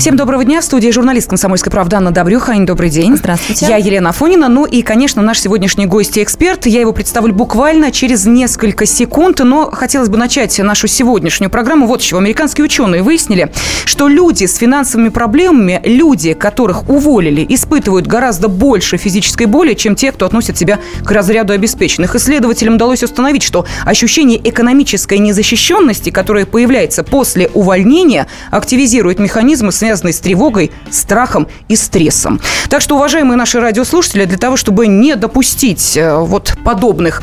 Всем доброго дня. В студии журналист «Комсомольской правды» Анна Добрюха. Ань, добрый день. Здравствуйте. Я Елена Афонина. Ну и, конечно, наш сегодняшний гость и эксперт. Я его представлю буквально через несколько секунд. Но хотелось бы начать нашу сегодняшнюю программу. Вот чего. Американские ученые выяснили, что люди с финансовыми проблемами, люди, которых уволили, испытывают гораздо больше физической боли, чем те, кто относит себя к разряду обеспеченных. Исследователям удалось установить, что ощущение экономической незащищенности, которое появляется после увольнения, активизирует механизмы, связанные связанной с тревогой, страхом и стрессом. Так что, уважаемые наши радиослушатели, для того, чтобы не допустить э, вот подобных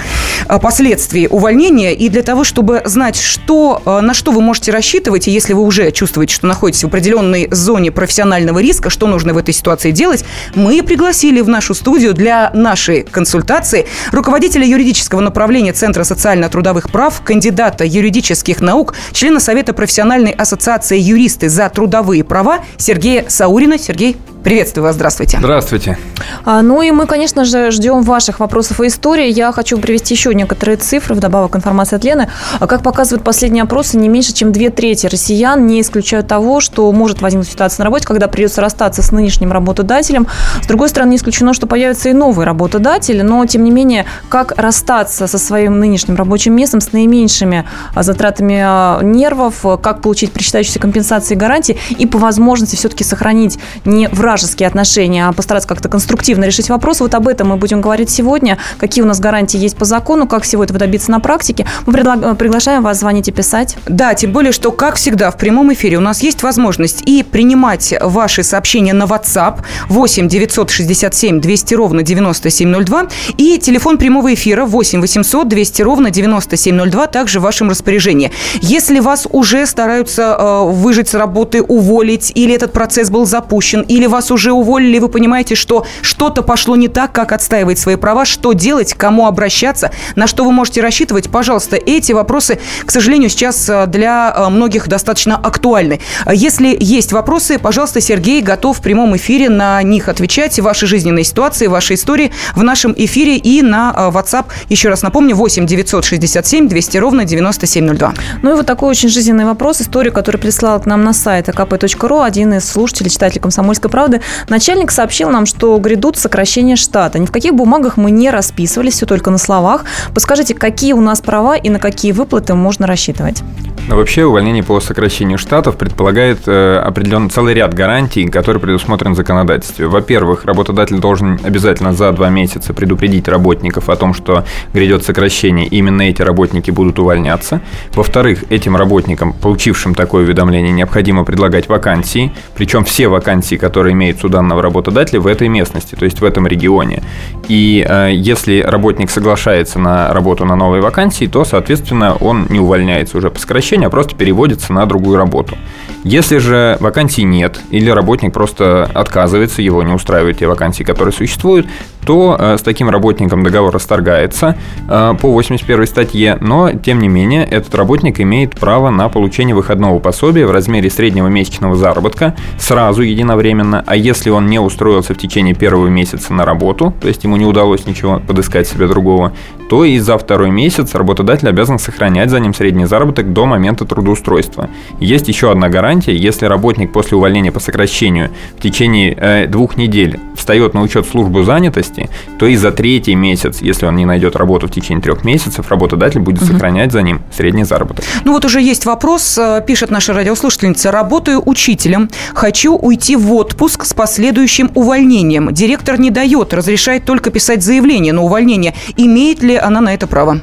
э, последствий увольнения и для того, чтобы знать, что, э, на что вы можете рассчитывать, и если вы уже чувствуете, что находитесь в определенной зоне профессионального риска, что нужно в этой ситуации делать, мы пригласили в нашу студию для нашей консультации руководителя юридического направления Центра социально-трудовых прав, кандидата юридических наук, члена Совета профессиональной ассоциации юристы за трудовые права Сергея Саурина. Сергей, Приветствую вас, здравствуйте. Здравствуйте. А, ну и мы, конечно же, ждем ваших вопросов и истории. Я хочу привести еще некоторые цифры, вдобавок информации от Лены. А как показывают последние опросы, не меньше, чем две трети россиян не исключают того, что может возникнуть ситуация на работе, когда придется расстаться с нынешним работодателем. С другой стороны, не исключено, что появится и новый работодатель, но, тем не менее, как расстаться со своим нынешним рабочим местом с наименьшими а, затратами а, нервов, как получить причитающиеся компенсации и гарантии, и по возможности все-таки сохранить не враг вражеские отношения, а постараться как-то конструктивно решить вопрос. Вот об этом мы будем говорить сегодня. Какие у нас гарантии есть по закону, как всего этого добиться на практике. Мы предла- приглашаем вас звонить и писать. Да, тем более, что, как всегда, в прямом эфире у нас есть возможность и принимать ваши сообщения на WhatsApp 8 967 200 ровно 9702 и телефон прямого эфира 8 800 200 ровно 9702 также в вашем распоряжении. Если вас уже стараются э, выжить с работы, уволить, или этот процесс был запущен, или вас вас уже уволили, вы понимаете, что что-то пошло не так, как отстаивать свои права, что делать, кому обращаться, на что вы можете рассчитывать, пожалуйста, эти вопросы, к сожалению, сейчас э, для э, многих достаточно актуальны. Если есть вопросы, пожалуйста, Сергей готов в прямом эфире на них отвечать. Ваши жизненные ситуации, ваши истории в нашем эфире и на э, WhatsApp. Еще раз напомню, 8 967 200 ровно 9702. Ну и вот такой очень жизненный вопрос, историю, которую прислал к нам на сайт kp.ru один из слушателей, читателей «Комсомольской правды», годы, начальник сообщил нам, что грядут сокращения штата. Ни в каких бумагах мы не расписывались, все только на словах. Подскажите, какие у нас права и на какие выплаты можно рассчитывать? Но вообще увольнение по сокращению штатов предполагает э, определенный целый ряд гарантий, которые предусмотрены в законодательстве. Во-первых, работодатель должен обязательно за два месяца предупредить работников о том, что грядет сокращение, и именно эти работники будут увольняться. Во-вторых, этим работникам, получившим такое уведомление, необходимо предлагать вакансии, причем все вакансии, которые имеются у данного работодателя в этой местности, то есть в этом регионе. И э, если работник соглашается на работу на новой вакансии, то, соответственно, он не увольняется уже по сокращению, а просто переводится на другую работу. Если же вакансий нет, или работник просто отказывается, его не устраивают те вакансии, которые существуют, то э, с таким работником договор расторгается э, по 81 статье, но, тем не менее, этот работник имеет право на получение выходного пособия в размере среднего месячного заработка сразу, единовременно, а если он не устроился в течение первого месяца на работу, то есть ему не удалось ничего подыскать себе другого, то и за второй месяц работодатель обязан сохранять за ним средний заработок до момента трудоустройства. Есть еще одна гарантия, если работник после увольнения по сокращению в течение э, двух недель встает на учет в службу занятости, то и за третий месяц, если он не найдет работу в течение трех месяцев, работодатель будет угу. сохранять за ним средний заработок. Ну вот уже есть вопрос, э, пишет наша радиослушательница. Работаю учителем, хочу уйти в отпуск с последующим увольнением. Директор не дает, разрешает только писать заявление на увольнение. Имеет ли она на это право?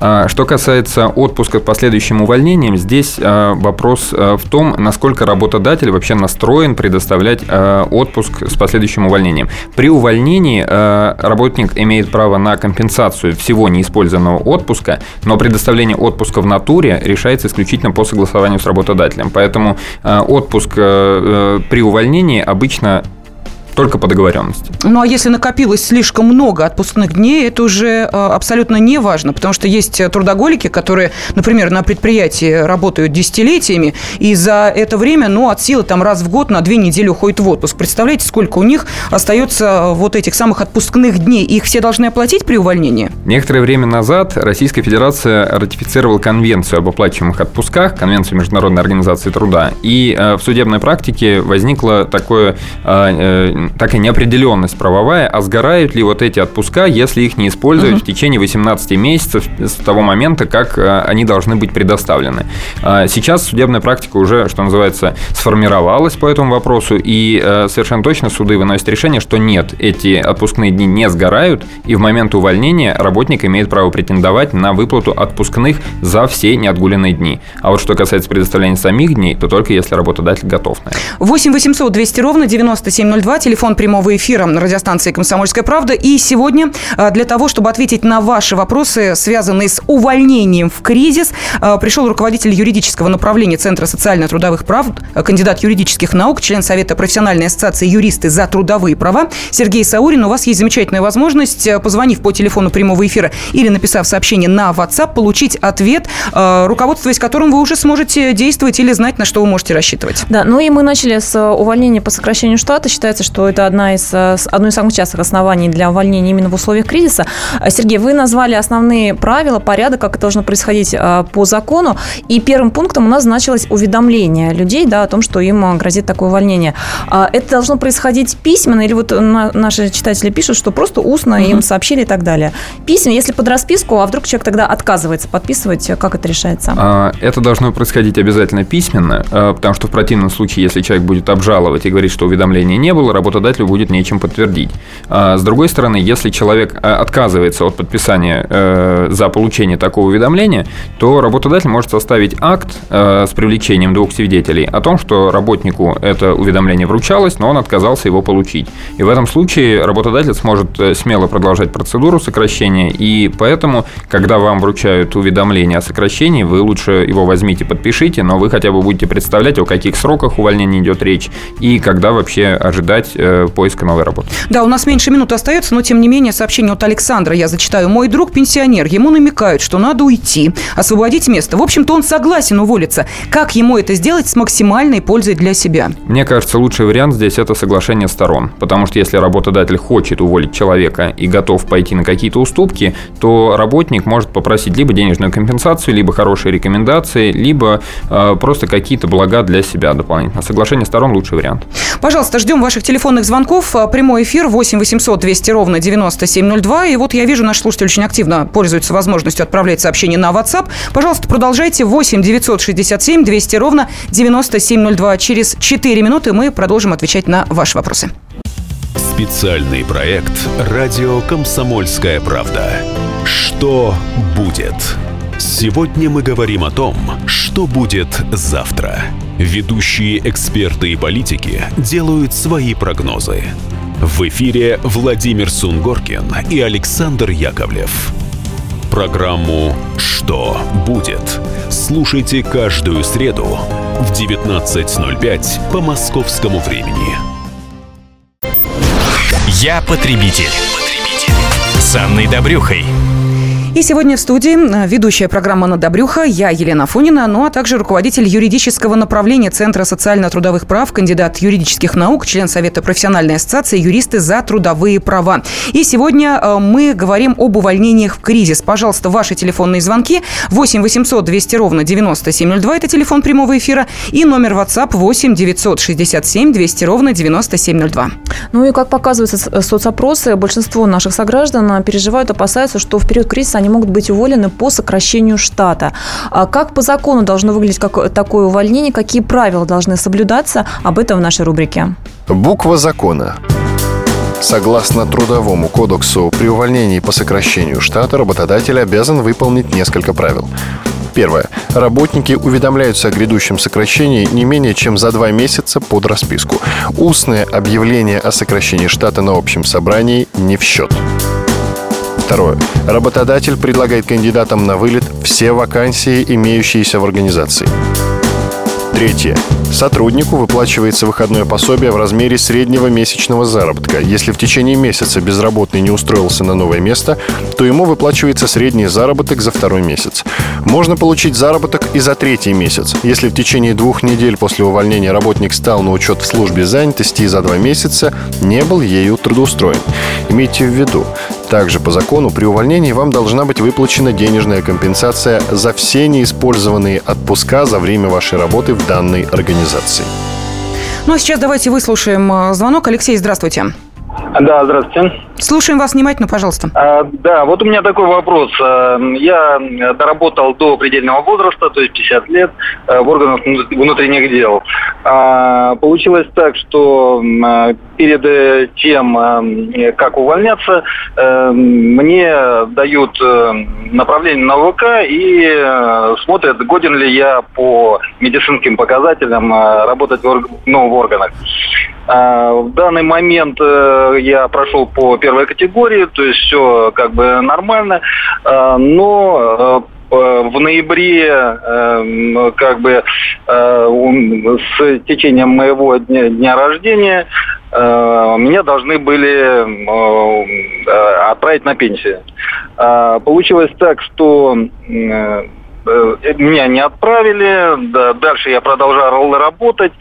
А, что касается отпуска последующим увольнением, здесь а, вопрос а, в том, насколько работодатель вообще настроен предоставлять отпуск с последующим увольнением. При увольнении работник имеет право на компенсацию всего неиспользованного отпуска, но предоставление отпуска в натуре решается исключительно по согласованию с работодателем. Поэтому отпуск при увольнении обычно только по договоренности. Ну а если накопилось слишком много отпускных дней, это уже абсолютно не важно, потому что есть трудоголики, которые, например, на предприятии работают десятилетиями, и за это время, ну, от силы там раз в год на две недели уходит в отпуск. Представляете, сколько у них остается вот этих самых отпускных дней? Их все должны оплатить при увольнении? Некоторое время назад Российская Федерация ратифицировала конвенцию об оплачиваемых отпусках, конвенцию Международной организации труда, и э, в судебной практике возникла такое, э, э, такая неопределенность правовая, а сгорают ли вот эти отпуска, если их не использовать угу. в течение 18 месяцев с того момента, как они должны быть предоставлены. Сейчас судебная практика уже, что называется, сформировалась по этому вопросу, и совершенно точно суды выносят решение, что нет, эти отпускные дни не сгорают, и в момент увольнения работник имеет право претендовать на выплату отпускных за все неотгуленные дни. А вот что касается предоставления самих дней, то только если работодатель готов на это. 8 800 200 ровно 9702, телефон прямого эфира на радиостанции «Комсомольская правда». И сегодня а, для того, чтобы ответить на ваши вопросы, связанные с увольнением в кризис, а, пришел руководитель юридического направления Центра социально-трудовых прав, кандидат юридических наук, член Совета профессиональной ассоциации юристы за трудовые права Сергей Саурин. У вас есть замечательная возможность, позвонив по телефону прямого эфира или написав сообщение на WhatsApp, получить ответ, руководствуясь которым вы уже сможете действовать или знать, на что вы можете рассчитывать. Да, ну и мы начали с э, увольнения по сокращению штата. Считается, что это одна из, э, одно из самых частых оснований для увольнения именно в условиях кризиса. Э, Сергей, вы назвали основные правила, порядок, как это должно происходить по закону. И первым пунктом у нас значилось уведомление людей да, о том, что им грозит такое увольнение. А это должно происходить письменно, или вот наши читатели пишут, что просто устно угу. им сообщили и так далее. Письменно, если под расписку, а вдруг человек тогда отказывается подписывать, как это решается? А, это должно происходить обязательно письменно, потому что в противном случае, если человек будет обжаловать и говорить, что уведомления не было, работодателю будет нечем подтвердить. А с другой стороны, если человек э, отказывается от подписания э, за получение такого уведомления, то работодатель может составить акт э, с привлечением двух свидетелей о том, что работнику это уведомление вручалось, но он отказался его получить. И в этом случае работодатель сможет смело продолжать процедуру сокращения, и поэтому, когда вам вручают уведомление о сокращении, вы лучше его возьмите, подпишите, но вы хотя бы будете представлять, о каких сроках увольнения идет речь и когда вообще ожидать э, поиска новой работы. Да, у нас меньше минуты остается, но тем не менее сообщение от Александра я зачитаю. Мой друг пенсионер, ему намекают, что надо уйти, освободить место. В общем-то, он согласен уволиться. Как ему это сделать с максимальной пользой для себя? Мне кажется, лучший вариант здесь это соглашение сторон. Потому что если работодатель хочет уволить человека и готов пойти на какие-то уступки, то работник может попросить либо денежную компенсацию, либо хорошие рекомендации, либо э, просто какие-то блага для себя дополнительно. Соглашение сторон лучший вариант. Пожалуйста, ждем ваших телефонных звонков. А, прямой эфир 8 800 200 ровно 9702. И вот я вижу, наш слушатель очень активно пользуется возможностью отправлять сообщения на WhatsApp. Пожалуйста, продолжайте 8 967 200 ровно 9702. Через 4 минуты мы продолжим отвечать на ваши вопросы. Специальный проект «Радио Комсомольская правда». Что будет? Сегодня мы говорим о том, что будет завтра. Ведущие эксперты и политики делают свои прогнозы. В эфире Владимир Сунгоркин и Александр Яковлев. Программу «Что будет?» слушайте каждую среду в 19.05 по московскому времени. Я потребитель. потребитель. С Анной Добрюхой. И сегодня в студии э, ведущая программа «На Добрюха», я Елена Фонина, ну а также руководитель юридического направления Центра социально-трудовых прав, кандидат юридических наук, член Совета профессиональной ассоциации «Юристы за трудовые права». И сегодня э, мы говорим об увольнениях в кризис. Пожалуйста, ваши телефонные звонки 8 800 200 ровно 9702, это телефон прямого эфира, и номер WhatsApp 8 967 200 ровно 9702. Ну и как показывают соцопросы, большинство наших сограждан переживают, опасаются, что в период кризиса они могут быть уволены по сокращению штата. А как по закону должно выглядеть такое увольнение, какие правила должны соблюдаться, об этом в нашей рубрике. Буква закона. Согласно Трудовому кодексу, при увольнении по сокращению штата работодатель обязан выполнить несколько правил. Первое. Работники уведомляются о грядущем сокращении не менее чем за два месяца под расписку. Устное объявление о сокращении штата на общем собрании не в счет. Второе. Работодатель предлагает кандидатам на вылет все вакансии, имеющиеся в организации. Третье. Сотруднику выплачивается выходное пособие в размере среднего месячного заработка. Если в течение месяца безработный не устроился на новое место, то ему выплачивается средний заработок за второй месяц. Можно получить заработок и за третий месяц. Если в течение двух недель после увольнения работник стал на учет в службе занятости и за два месяца не был ею трудоустроен. Имейте в виду, также по закону при увольнении вам должна быть выплачена денежная компенсация за все неиспользованные отпуска за время вашей работы в данной организации. Ну а сейчас давайте выслушаем э, звонок. Алексей, здравствуйте. Да, здравствуйте. Слушаем вас внимательно, пожалуйста. А, да, вот у меня такой вопрос. А, я доработал до предельного возраста, то есть 50 лет, а, в органах внутренних дел. А, получилось так, что а, перед э, тем, а, как увольняться, а, мне дают направление на ВК и смотрят, годен ли я по медицинским показателям работать в, ну, в органах. В данный момент я прошел по первой категории, то есть все как бы нормально, а, но э, в ноябре э, как бы э, с течением моего дня, дня рождения меня должны были отправить на пенсию. Получилось так, что Э, меня не отправили, да, дальше я продолжал работать,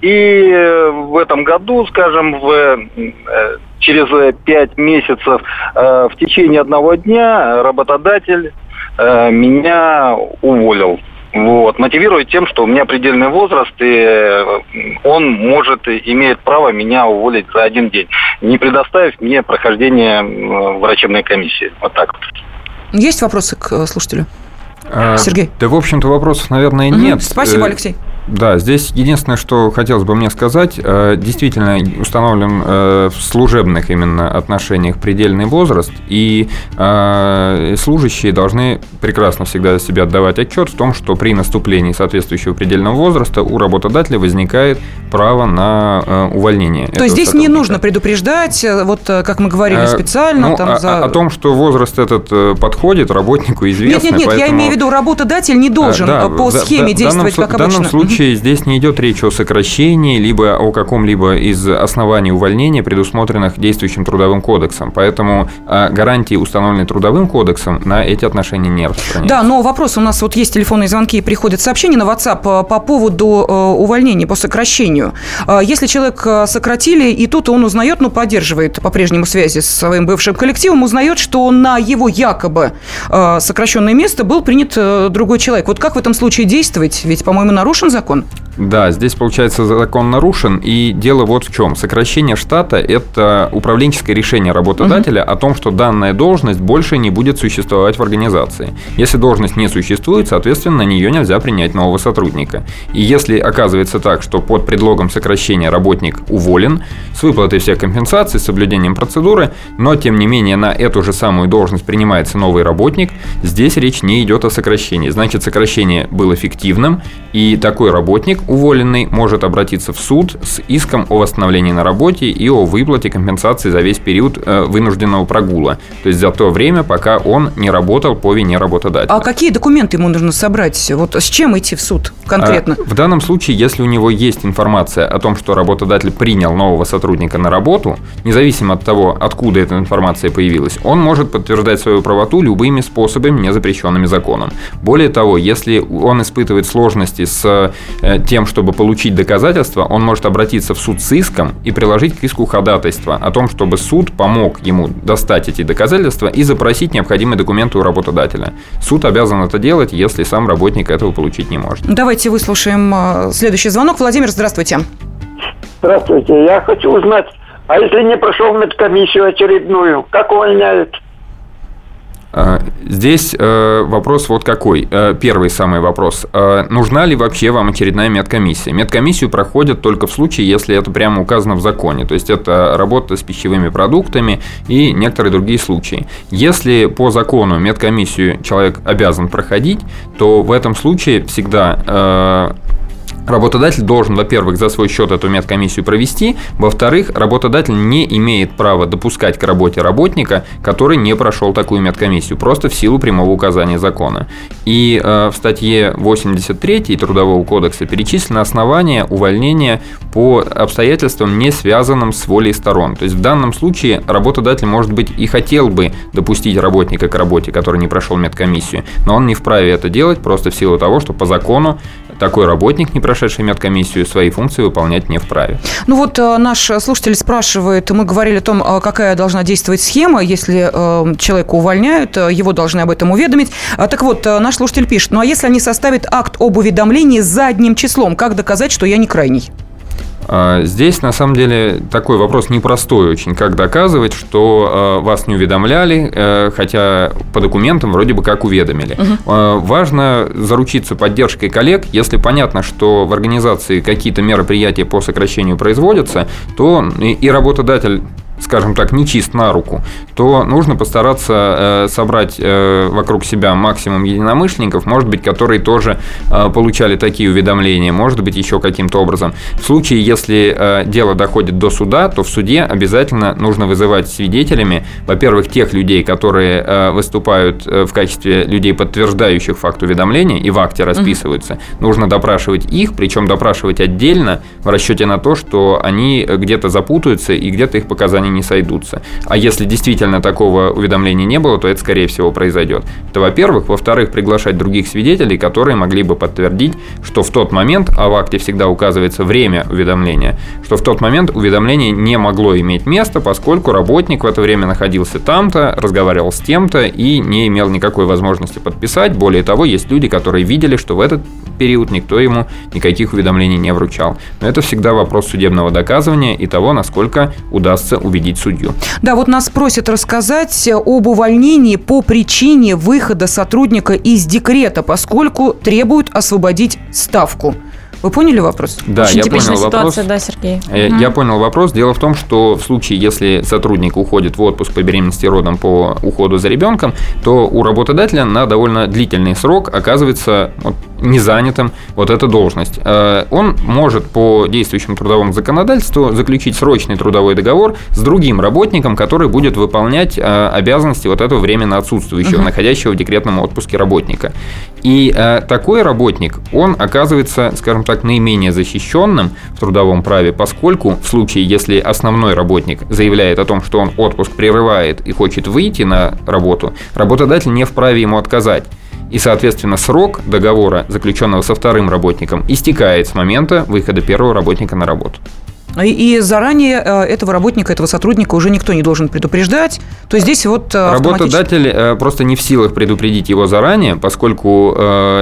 и в этом году, скажем, в, э, через пять месяцев э, в течение одного дня работодатель меня уволил. Вот, мотивирует тем, что у меня предельный возраст, и он может, имеет право меня уволить за один день, не предоставив мне прохождение врачебной комиссии. Вот так вот. Есть вопросы к слушателю? А, Сергей? Да, в общем-то, вопросов, наверное, нет. Спасибо, э, Алексей. Да, здесь единственное, что хотелось бы мне сказать, э, действительно установлен э, в служебных именно отношениях предельный возраст, и э, служащие должны прекрасно всегда себе отдавать отчет в том, что при наступлении соответствующего предельного возраста у работодателя возникает право на увольнение. То есть здесь не нужно предупреждать, вот как мы говорили специально. Ну, там, о, за... о том, что возраст этот подходит, работнику известно. Нет, нет, нет, поэтому... я имею в виду, работодатель не должен да, по схеме да, действовать, данном, как обычно. В данном случае случае здесь не идет речь о сокращении, либо о каком-либо из оснований увольнения, предусмотренных действующим трудовым кодексом. Поэтому а, гарантии, установленные трудовым кодексом, на эти отношения не распространяются. Да, но вопрос у нас вот есть телефонные звонки и приходят сообщения на WhatsApp а, по поводу э, увольнения по сокращению. А, если человек сократили, и тут он узнает, ну, поддерживает по-прежнему связи с своим бывшим коллективом, узнает, что на его якобы сокращенное место был принят э, другой человек. Вот как в этом случае действовать? Ведь, по-моему, нарушен закон закон. Да, здесь, получается, закон нарушен, и дело вот в чем. Сокращение штата – это управленческое решение работодателя угу. о том, что данная должность больше не будет существовать в организации. Если должность не существует, соответственно, на нее нельзя принять нового сотрудника. И если оказывается так, что под предлогом сокращения работник уволен, с выплатой всех компенсаций, с соблюдением процедуры, но, тем не менее, на эту же самую должность принимается новый работник, здесь речь не идет о сокращении. Значит, сокращение было фиктивным, и такой работник уволенный может обратиться в суд с иском о восстановлении на работе и о выплате компенсации за весь период э, вынужденного прогула. То есть за то время, пока он не работал по вине работодателя. А какие документы ему нужно собрать? Вот с чем идти в суд конкретно? А, в данном случае, если у него есть информация о том, что работодатель принял нового сотрудника на работу, независимо от того, откуда эта информация появилась, он может подтверждать свою правоту любыми способами, не запрещенными законом. Более того, если он испытывает сложности с э, тем, чтобы получить доказательства, он может обратиться в суд с иском и приложить к иску ходатайство о том, чтобы суд помог ему достать эти доказательства и запросить необходимые документы у работодателя. Суд обязан это делать, если сам работник этого получить не может. Давайте выслушаем э, следующий звонок. Владимир, здравствуйте. Здравствуйте. Я хочу узнать, а если не прошел медкомиссию очередную, как увольняют? Здесь э, вопрос вот какой. Э, первый самый вопрос. Э, нужна ли вообще вам очередная медкомиссия? Медкомиссию проходят только в случае, если это прямо указано в законе. То есть это работа с пищевыми продуктами и некоторые другие случаи. Если по закону медкомиссию человек обязан проходить, то в этом случае всегда Работодатель должен, во-первых, за свой счет эту медкомиссию провести, во-вторых, работодатель не имеет права допускать к работе работника, который не прошел такую медкомиссию, просто в силу прямого указания закона. И э, в статье 83 Трудового кодекса перечислены основания увольнения по обстоятельствам, не связанным с волей сторон. То есть в данном случае работодатель, может быть, и хотел бы допустить работника к работе, который не прошел медкомиссию, но он не вправе это делать просто в силу того, что по закону такой работник, не прошедший медкомиссию, свои функции выполнять не вправе. Ну вот э, наш слушатель спрашивает, мы говорили о том, э, какая должна действовать схема, если э, человека увольняют, его должны об этом уведомить. А, так вот, наш слушатель пишет, ну а если они составят акт об уведомлении задним числом, как доказать, что я не крайний? А, здесь, на самом деле, такой вопрос непростой очень. Как доказывать, что а, вас не уведомляли, э, хотя по документам вроде бы как уведомили. Угу. Важно заручиться поддержкой коллег. Если понятно, что в организации какие-то мероприятия по сокращению производятся, то и работодатель скажем так, не чист на руку, то нужно постараться э, собрать э, вокруг себя максимум единомышленников, может быть, которые тоже э, получали такие уведомления, может быть, еще каким-то образом. В случае, если э, дело доходит до суда, то в суде обязательно нужно вызывать свидетелями, во-первых, тех людей, которые э, выступают э, в качестве людей, подтверждающих факт уведомления, и в акте расписываются. mm Нужно допрашивать их, причем допрашивать отдельно в расчете на то, что они где-то запутаются и где-то их показания они не сойдутся. А если действительно такого уведомления не было, то это, скорее всего, произойдет. Это, во-первых. Во-вторых, приглашать других свидетелей, которые могли бы подтвердить, что в тот момент, а в акте всегда указывается время уведомления, что в тот момент уведомление не могло иметь места, поскольку работник в это время находился там-то, разговаривал с тем-то и не имел никакой возможности подписать. Более того, есть люди, которые видели, что в этот период никто ему никаких уведомлений не вручал. Но это всегда вопрос судебного доказывания и того, насколько удастся убедить судью. Да, вот нас просят рассказать об увольнении по причине выхода сотрудника из декрета, поскольку требуют освободить ставку. Вы поняли вопрос? Да, Очень я понял вопрос. да, Сергей? Я, угу. я понял вопрос. Дело в том, что в случае, если сотрудник уходит в отпуск по беременности и родам по уходу за ребенком, то у работодателя на довольно длительный срок оказывается вот, незанятым вот эта должность. Э, он может по действующему трудовому законодательству заключить срочный трудовой договор с другим работником, который будет выполнять э, обязанности вот этого временно отсутствующего, угу. находящего в декретном отпуске работника. И э, такой работник, он оказывается, скажем так, наименее защищенным в трудовом праве, поскольку в случае, если основной работник заявляет о том, что он отпуск прерывает и хочет выйти на работу, работодатель не вправе ему отказать. И, соответственно, срок договора, заключенного со вторым работником, истекает с момента выхода первого работника на работу. И заранее э, этого работника, этого сотрудника уже никто не должен предупреждать. То есть здесь вот э, Работодатель э, просто не в силах предупредить его заранее, поскольку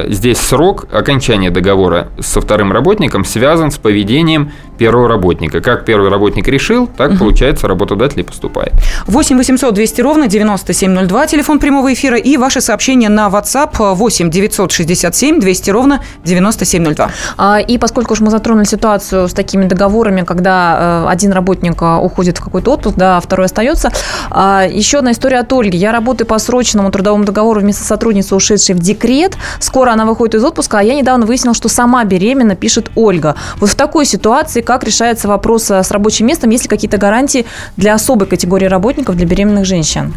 здесь срок окончания договора со вторым работником связан с поведением первого работника. Как первый работник решил, так, угу. получается, работодатель и поступает. 8 800 200 ровно 9702, телефон прямого эфира, и ваши сообщения на WhatsApp 8 967 200 ровно 9702. А, и поскольку уж мы затронули ситуацию с такими договорами, когда э, один работник э, уходит в какой-то отпуск, да, а второй остается, а, еще одна история от Ольги. Я работаю по срочному трудовому договору вместо сотрудницы, ушедшей в декрет. Скоро она выходит из отпуска, а я недавно выяснила, что сама беременна, пишет Ольга. Вот в такой ситуации как решается вопрос э, с рабочим местом, есть ли какие-то гарантии для особой категории работников, для беременных женщин?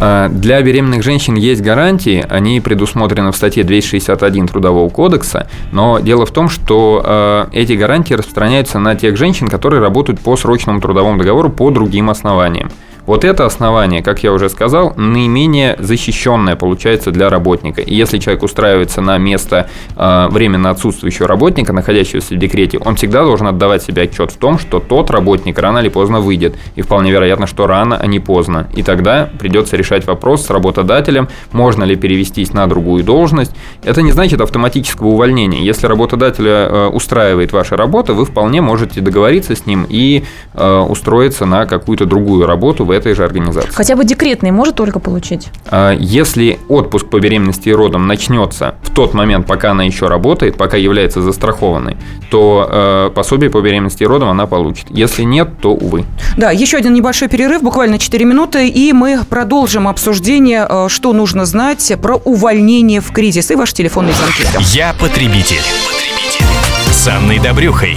А, для беременных женщин есть гарантии, они предусмотрены в статье 261 Трудового кодекса, но дело в том, что э, эти гарантии распространяются на тех женщин, которые работают по срочному трудовому договору по другим основаниям. Вот это основание, как я уже сказал, наименее защищенное получается для работника. И если человек устраивается на место э, временно отсутствующего работника, находящегося в декрете, он всегда должен отдавать себе отчет в том, что тот работник рано или поздно выйдет. И вполне вероятно, что рано, а не поздно. И тогда придется решать вопрос с работодателем, можно ли перевестись на другую должность. Это не значит автоматического увольнения. Если работодателя э, устраивает ваша работа, вы вполне можете договориться с ним и э, устроиться на какую-то другую работу в этой же организации. Хотя бы декретный может только получить? А, если отпуск по беременности и родам начнется в тот момент, пока она еще работает, пока является застрахованной, то э, пособие по беременности и родам она получит. Если нет, то увы. Да, еще один небольшой перерыв, буквально 4 минуты, и мы продолжим обсуждение, э, что нужно знать про увольнение в кризис и ваши телефонные звонки. Я потребитель. с Анной Добрюхой.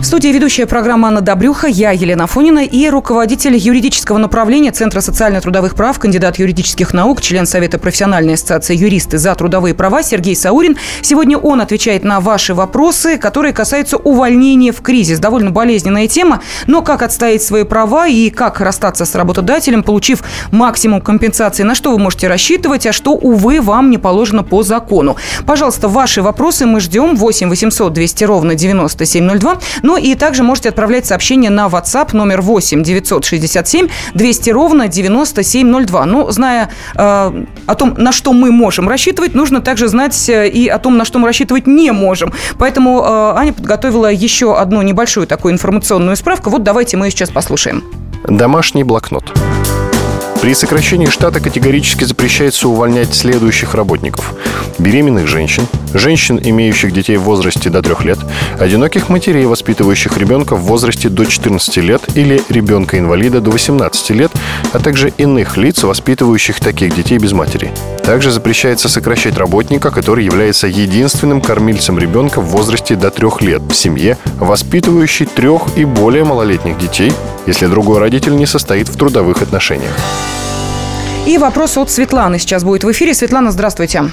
В студии ведущая программа Анна Добрюха, я Елена Фонина и руководитель юридического направления Центра социально-трудовых прав, кандидат юридических наук, член Совета профессиональной ассоциации юристы за трудовые права Сергей Саурин. Сегодня он отвечает на ваши вопросы, которые касаются увольнения в кризис. Довольно болезненная тема, но как отстоять свои права и как расстаться с работодателем, получив максимум компенсации, на что вы можете рассчитывать, а что, увы, вам не положено по закону. Пожалуйста, ваши вопросы мы ждем 8 800 200 ровно 9702. Ну и также можете отправлять сообщение на WhatsApp номер 8 967 200 ровно 9702. Ну, зная э, о том, на что мы можем рассчитывать, нужно также знать э, и о том, на что мы рассчитывать не можем. Поэтому э, Аня подготовила еще одну небольшую такую информационную справку. Вот давайте мы ее сейчас послушаем. Домашний блокнот. При сокращении штата категорически запрещается увольнять следующих работников. Беременных женщин, женщин, имеющих детей в возрасте до 3 лет, одиноких матерей, воспитывающих ребенка в возрасте до 14 лет или ребенка-инвалида до 18 лет, а также иных лиц, воспитывающих таких детей без матери. Также запрещается сокращать работника, который является единственным кормильцем ребенка в возрасте до 3 лет в семье, воспитывающий трех и более малолетних детей, если другой родитель не состоит в трудовых отношениях. И вопрос от Светланы сейчас будет в эфире. Светлана, здравствуйте.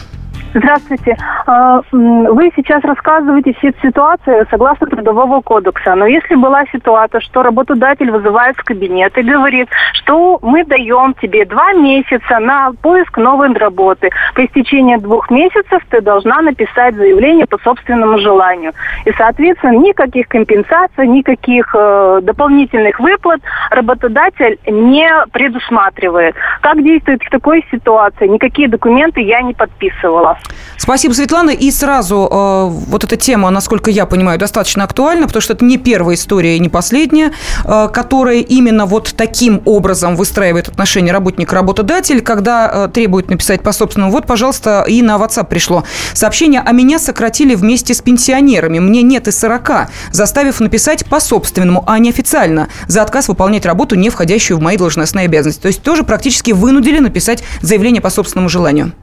Здравствуйте. А, вы сейчас рассказываете все ситуации согласно Трудового кодекса. Но если была ситуация, что работодатель вызывает в кабинет и говорит, что мы даем тебе два месяца на поиск новой работы. По истечении двух месяцев ты должна написать заявление по собственному желанию. И, соответственно, никаких компенсаций, никаких э, дополнительных выплат работодатель не предусматривает. Как действует в такой ситуации? Никакие документы я не подписывала. Спасибо, Светлана. И сразу э, вот эта тема, насколько я понимаю, достаточно актуальна, потому что это не первая история и не последняя, э, которая именно вот таким образом выстраивает отношения работник-работодатель, когда э, требует написать по собственному. Вот, пожалуйста, и на WhatsApp пришло сообщение, а меня сократили вместе с пенсионерами. Мне нет и 40, заставив написать по собственному, а не официально, за отказ выполнять работу, не входящую в мои должностные обязанности. То есть тоже практически вынудили написать заявление по собственному желанию.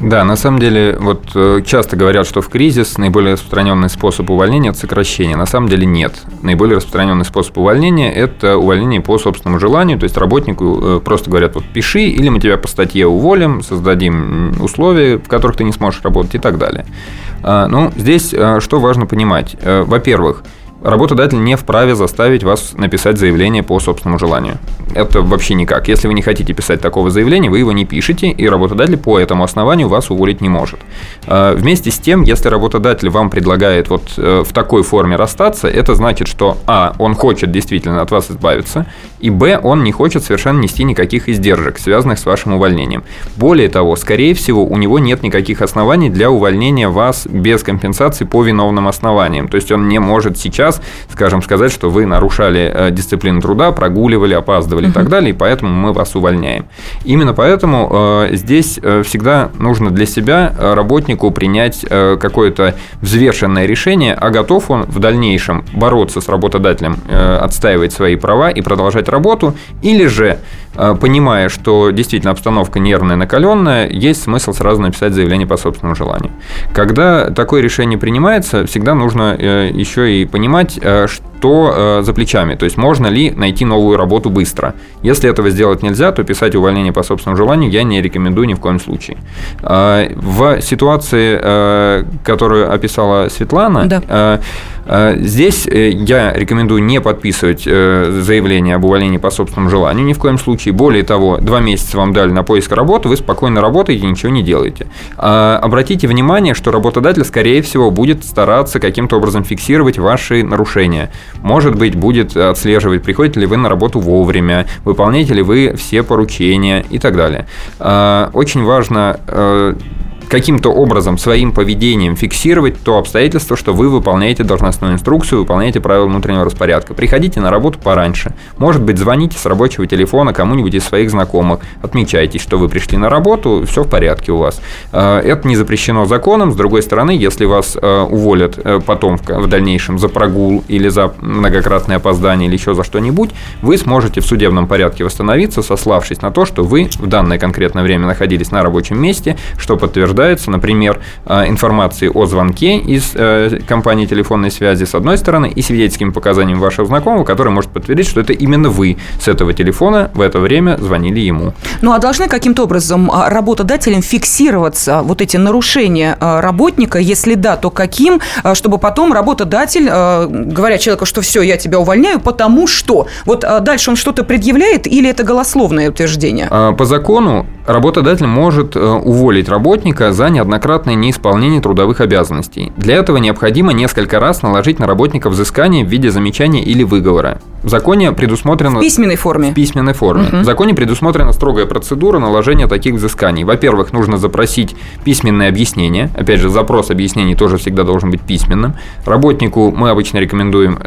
Да, на самом деле, вот э, часто говорят, что в кризис наиболее распространенный способ увольнения – это сокращение. На самом деле нет. Наиболее распространенный способ увольнения – это увольнение по собственному желанию. То есть работнику э, просто говорят, вот пиши, или мы тебя по статье уволим, создадим условия, в которых ты не сможешь работать и так далее. А, ну, здесь э, что важно понимать? Во-первых, работодатель не вправе заставить вас написать заявление по собственному желанию. Это вообще никак. Если вы не хотите писать такого заявления, вы его не пишете, и работодатель по этому основанию вас уволить не может. А, вместе с тем, если работодатель вам предлагает вот э, в такой форме расстаться, это значит, что а, он хочет действительно от вас избавиться, и б, он не хочет совершенно нести никаких издержек, связанных с вашим увольнением. Более того, скорее всего, у него нет никаких оснований для увольнения вас без компенсации по виновным основаниям. То есть он не может сейчас раз, скажем, сказать, что вы нарушали э, дисциплину труда, прогуливали, опаздывали и так далее, и поэтому мы вас увольняем. Именно поэтому э, здесь э, всегда нужно для себя работнику принять какое-то взвешенное решение, а готов он в дальнейшем бороться с работодателем, отстаивать свои права и продолжать работу, или же понимая, что действительно обстановка нервная, накаленная, есть смысл сразу написать заявление по собственному желанию. Когда такое решение принимается, всегда нужно еще и понимать, понимать, э, что э, за плечами. То есть можно ли найти новую работу быстро. Если этого сделать нельзя, то писать увольнение по собственному желанию я не рекомендую ни в коем случае. Э, в ситуации, которую описала Светлана, Да. Э, Здесь э, я рекомендую не подписывать э, заявление об увольнении по собственному желанию ни в коем случае. Более того, два месяца вам дали на поиск работы, вы спокойно работаете, ничего не делаете. А, Обратите внимание, что работодатель, скорее всего, будет стараться каким-то образом фиксировать ваши нарушения. Может быть, будет отслеживать, приходите ли вы на работу вовремя, выполняете ли вы все поручения и так далее. А, Очень важно э, каким-то образом своим поведением фиксировать то обстоятельство, что вы выполняете должностную инструкцию, выполняете правила внутреннего распорядка. Приходите на работу пораньше. Может быть, звоните с рабочего телефона кому-нибудь из своих знакомых. Отмечайте, что вы пришли на работу, все в порядке у вас. Э, Это не запрещено законом. С другой стороны, если вас э, уволят э, потом в дальнейшем за прогул или за многократное опоздание или еще за что-нибудь, вы сможете в судебном порядке восстановиться, сославшись на то, что вы в данное конкретное время находились на рабочем месте, что подтверждается, например, э, информацией о звонке из э, компании телефонной связи с одной стороны и свидетельскими показаниями вашего знакомого, который может подтвердить, что это именно вы с этого телефона в это время звонили ему. Ну а должны каким-то образом а, работодателям фиксироваться вот эти нарушения а, работника? Если да, то каким? А, Чтобы потом работодатель, говоря человеку, что все, я тебя увольняю, потому что. Вот дальше он что-то предъявляет или это голословное утверждение? По закону работодатель может э, уволить работника за неоднократное неисполнение трудовых обязанностей. Для этого необходимо несколько раз наложить на работника взыскание в виде замечания или выговора. В законе предусмотрено... В письменной форме. В письменной форме. Мгм. В законе предусмотрена строгая процедура наложения таких взысканий. Во-первых, нужно запросить письменное объяснение. Опять же, запрос объяснений тоже всегда должен быть письменным. Работнику мы обычно рекомендуем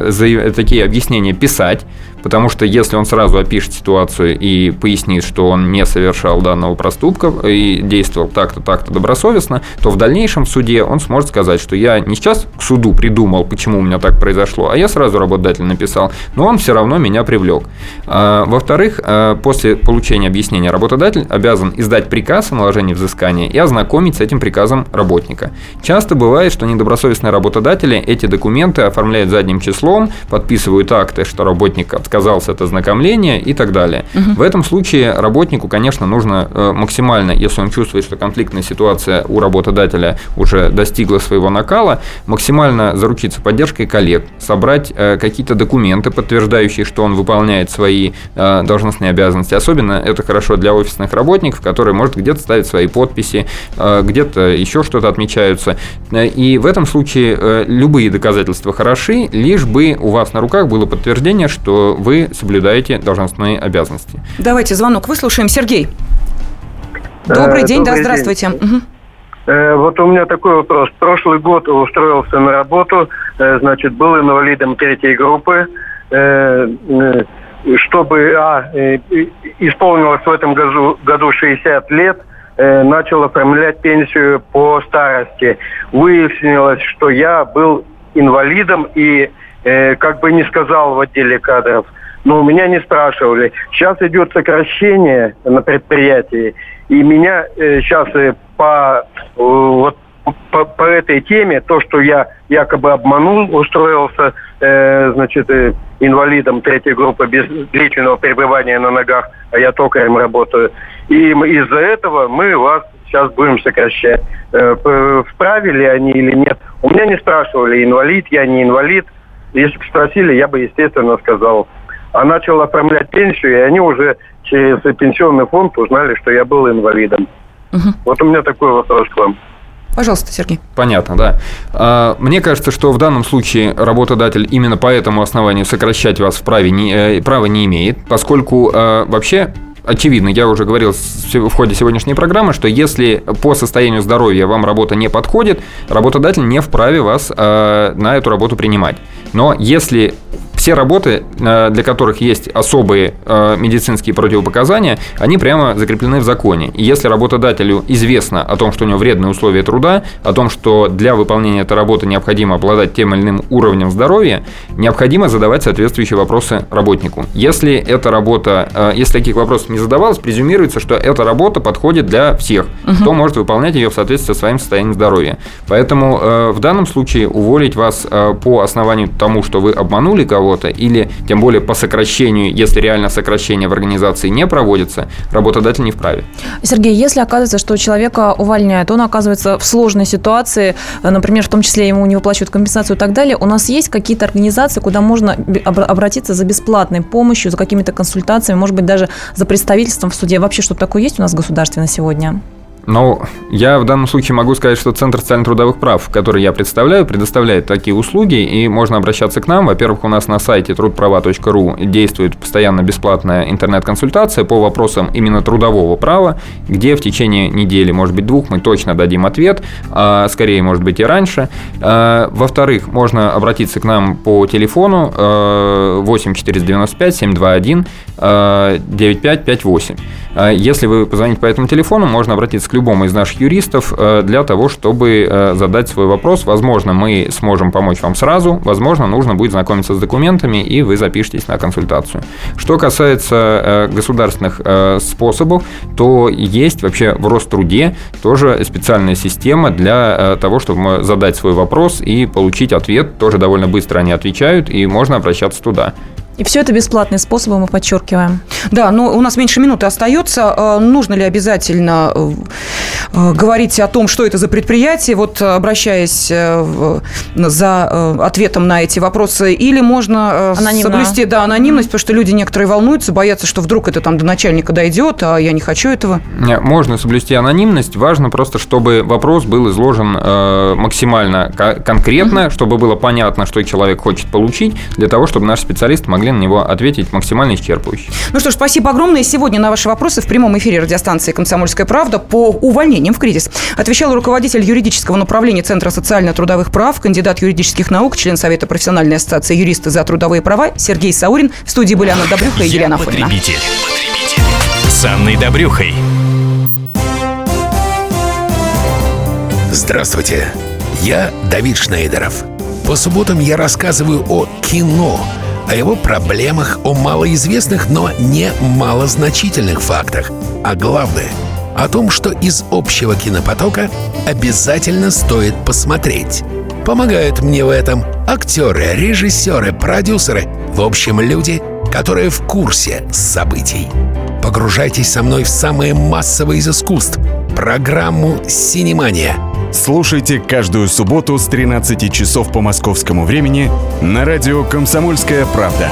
такие объяснения писать, потому что если он сразу опишет ситуацию и пояснит, что он не совершал данного проступка и действовал так-то, так-то добросовестно, то в дальнейшем в суде он сможет сказать, что я не сейчас к суду придумал, почему у меня так произошло, а я сразу работодателю написал, но он все равно меня привлек. А, Во-вторых, а, после получения объяснения работодатель обязан издать приказ о наложении взыскания и ознакомить с этим приказом работника. Часто бывает, что недобросовестные работодатели эти документы оформляют задним числом, подписывают акты, что работник отказался от ознакомления и так далее. В этом случае работнику, конечно, нужно э, максимально, если он чувствует, что конфликтная ситуация у работодателя уже достигла своего накала, максимально заручиться поддержкой коллег, собрать э, какие-то документы, подтверждающие, что он выполняет свои э, должностные обязанности. Особенно это хорошо для офисных работников, которые, может, где-то ставят свои подписи, э, где-то еще что-то отмечаются. И в этом случае э, любые доказательства хороши, лишь бы у вас на руках было подтверждение, что вы соблюдаете должностные обязанности. Давайте звонок выслушаем. Сергей. Добрый Э, день, да, добрый здравствуйте. Мгм. Э, Вот у меня такой вопрос. Прошлый год устроился на работу, э, значит, был инвалидом третьей группы. Чтобы а, исполнилось в этом году, году 60 лет, начал оформлять пенсию по старости. Выяснилось, что я был инвалидом и как бы не сказал в отделе кадров. Но у меня не спрашивали. Сейчас идет сокращение на предприятии, и меня сейчас по э, вот по, по этой теме, то, что я якобы обманул, устроился, э, значит, э, инвалидом третьей группы без длительного пребывания на ногах, а я токарем работаю. И из-за этого мы вас сейчас будем сокращать. Э, вправе ли они или нет? У меня не спрашивали, инвалид я, не инвалид. Если бы спросили, я бы, естественно, сказал. А начал оформлять пенсию, и они уже через пенсионный фонд узнали, что я был инвалидом. Вот у меня такой вопрос к вам. Пожалуйста, Сергей. Понятно, да. А, Мне кажется, что в данном случае работодатель именно по этому основанию сокращать вас вправе не, э, права не имеет, поскольку э, вообще очевидно, я уже говорил в ходе сегодняшней программы, что если по состоянию здоровья вам работа не подходит, работодатель не вправе вас э, на эту работу принимать. Но если все работы, э, для которых есть особые э, медицинские противопоказания, они прямо закреплены в законе. И если работодателю известно о том, что у него вредные условия труда, о том, что для выполнения этой работы необходимо обладать тем или иным уровнем здоровья, необходимо задавать соответствующие вопросы работнику. Если эта работа, э, если таких вопросов не задавалось, презюмируется, что эта работа подходит для всех, угу. кто может выполнять ее в соответствии со своим состоянием здоровья. Поэтому в данном случае уволить вас по основанию тому, что вы обманули кого-то, или тем более по сокращению, если реально сокращение в организации не проводится, работодатель не вправе. Сергей, если оказывается, что человека увольняют, он оказывается в сложной ситуации, например, в том числе ему не выплачивают компенсацию и так далее, у нас есть какие-то организации, куда можно обратиться за бесплатной помощью, за какими-то консультациями, может быть, даже за представительством в суде. Вообще что-то такое есть у нас в государстве на сегодня? Ну, я в данном случае могу сказать, что Центр социально-трудовых прав, который я представляю, предоставляет такие услуги, и можно обращаться к нам. Во-первых, у нас на сайте трудправа.ру действует постоянно бесплатная интернет-консультация по вопросам именно трудового права, где в течение недели, может быть, двух, мы точно дадим ответ, а скорее, может быть, и раньше. А, во-вторых, можно обратиться к нам по телефону 8 495 721 9558. Если вы позвоните по этому телефону, можно обратиться к любому из наших юристов э, для того, чтобы э, задать свой вопрос. Возможно, мы сможем помочь вам сразу, возможно, нужно будет знакомиться с документами, и вы запишетесь на консультацию. Что касается э, государственных способов, то есть вообще в Роструде тоже специальная система для того, чтобы задать свой вопрос и получить ответ. Тоже довольно быстро они отвечают, и можно обращаться туда. И все это бесплатные способы, мы подчеркиваем. Да, но у нас меньше минуты остается. А, нужно ли обязательно э, э, говорить о том, что это за предприятие, вот обращаясь э, за ответом на эти вопросы, или можно Анонимно. соблюсти да, анонимность, потому что люди некоторые волнуются, боятся, что вдруг это там до начальника дойдет, а я не хочу этого. Можно соблюсти анонимность. Важно просто, чтобы вопрос был изложен максимально конкретно, mm-hmm. чтобы было понятно, что человек хочет получить, для того, чтобы наш специалист могли смогли на него ответить максимально исчерпывающе. Ну что ж, спасибо огромное. Сегодня на ваши вопросы в прямом эфире радиостанции «Комсомольская правда» по увольнениям в кризис отвечал руководитель юридического направления Центра социально-трудовых прав, кандидат юридических наук, член Совета профессиональной ассоциации юристы за трудовые права Сергей Саурин. В студии были Анна Добрюха и Елена Фонина. Потребитель. потребитель. С Анной Добрюхой. Здравствуйте, я Давид Шнейдеров. По субботам я рассказываю о кино – о его проблемах, о малоизвестных, но не малозначительных фактах. А главное – о том, что из общего кинопотока обязательно стоит посмотреть. Помогают мне в этом актеры, режиссеры, продюсеры, в общем, люди, которые в курсе событий. Погружайтесь со мной в самые массовые из искусств – программу «Синемания» – Слушайте каждую субботу с 13 часов по московскому времени на радио «Комсомольская правда».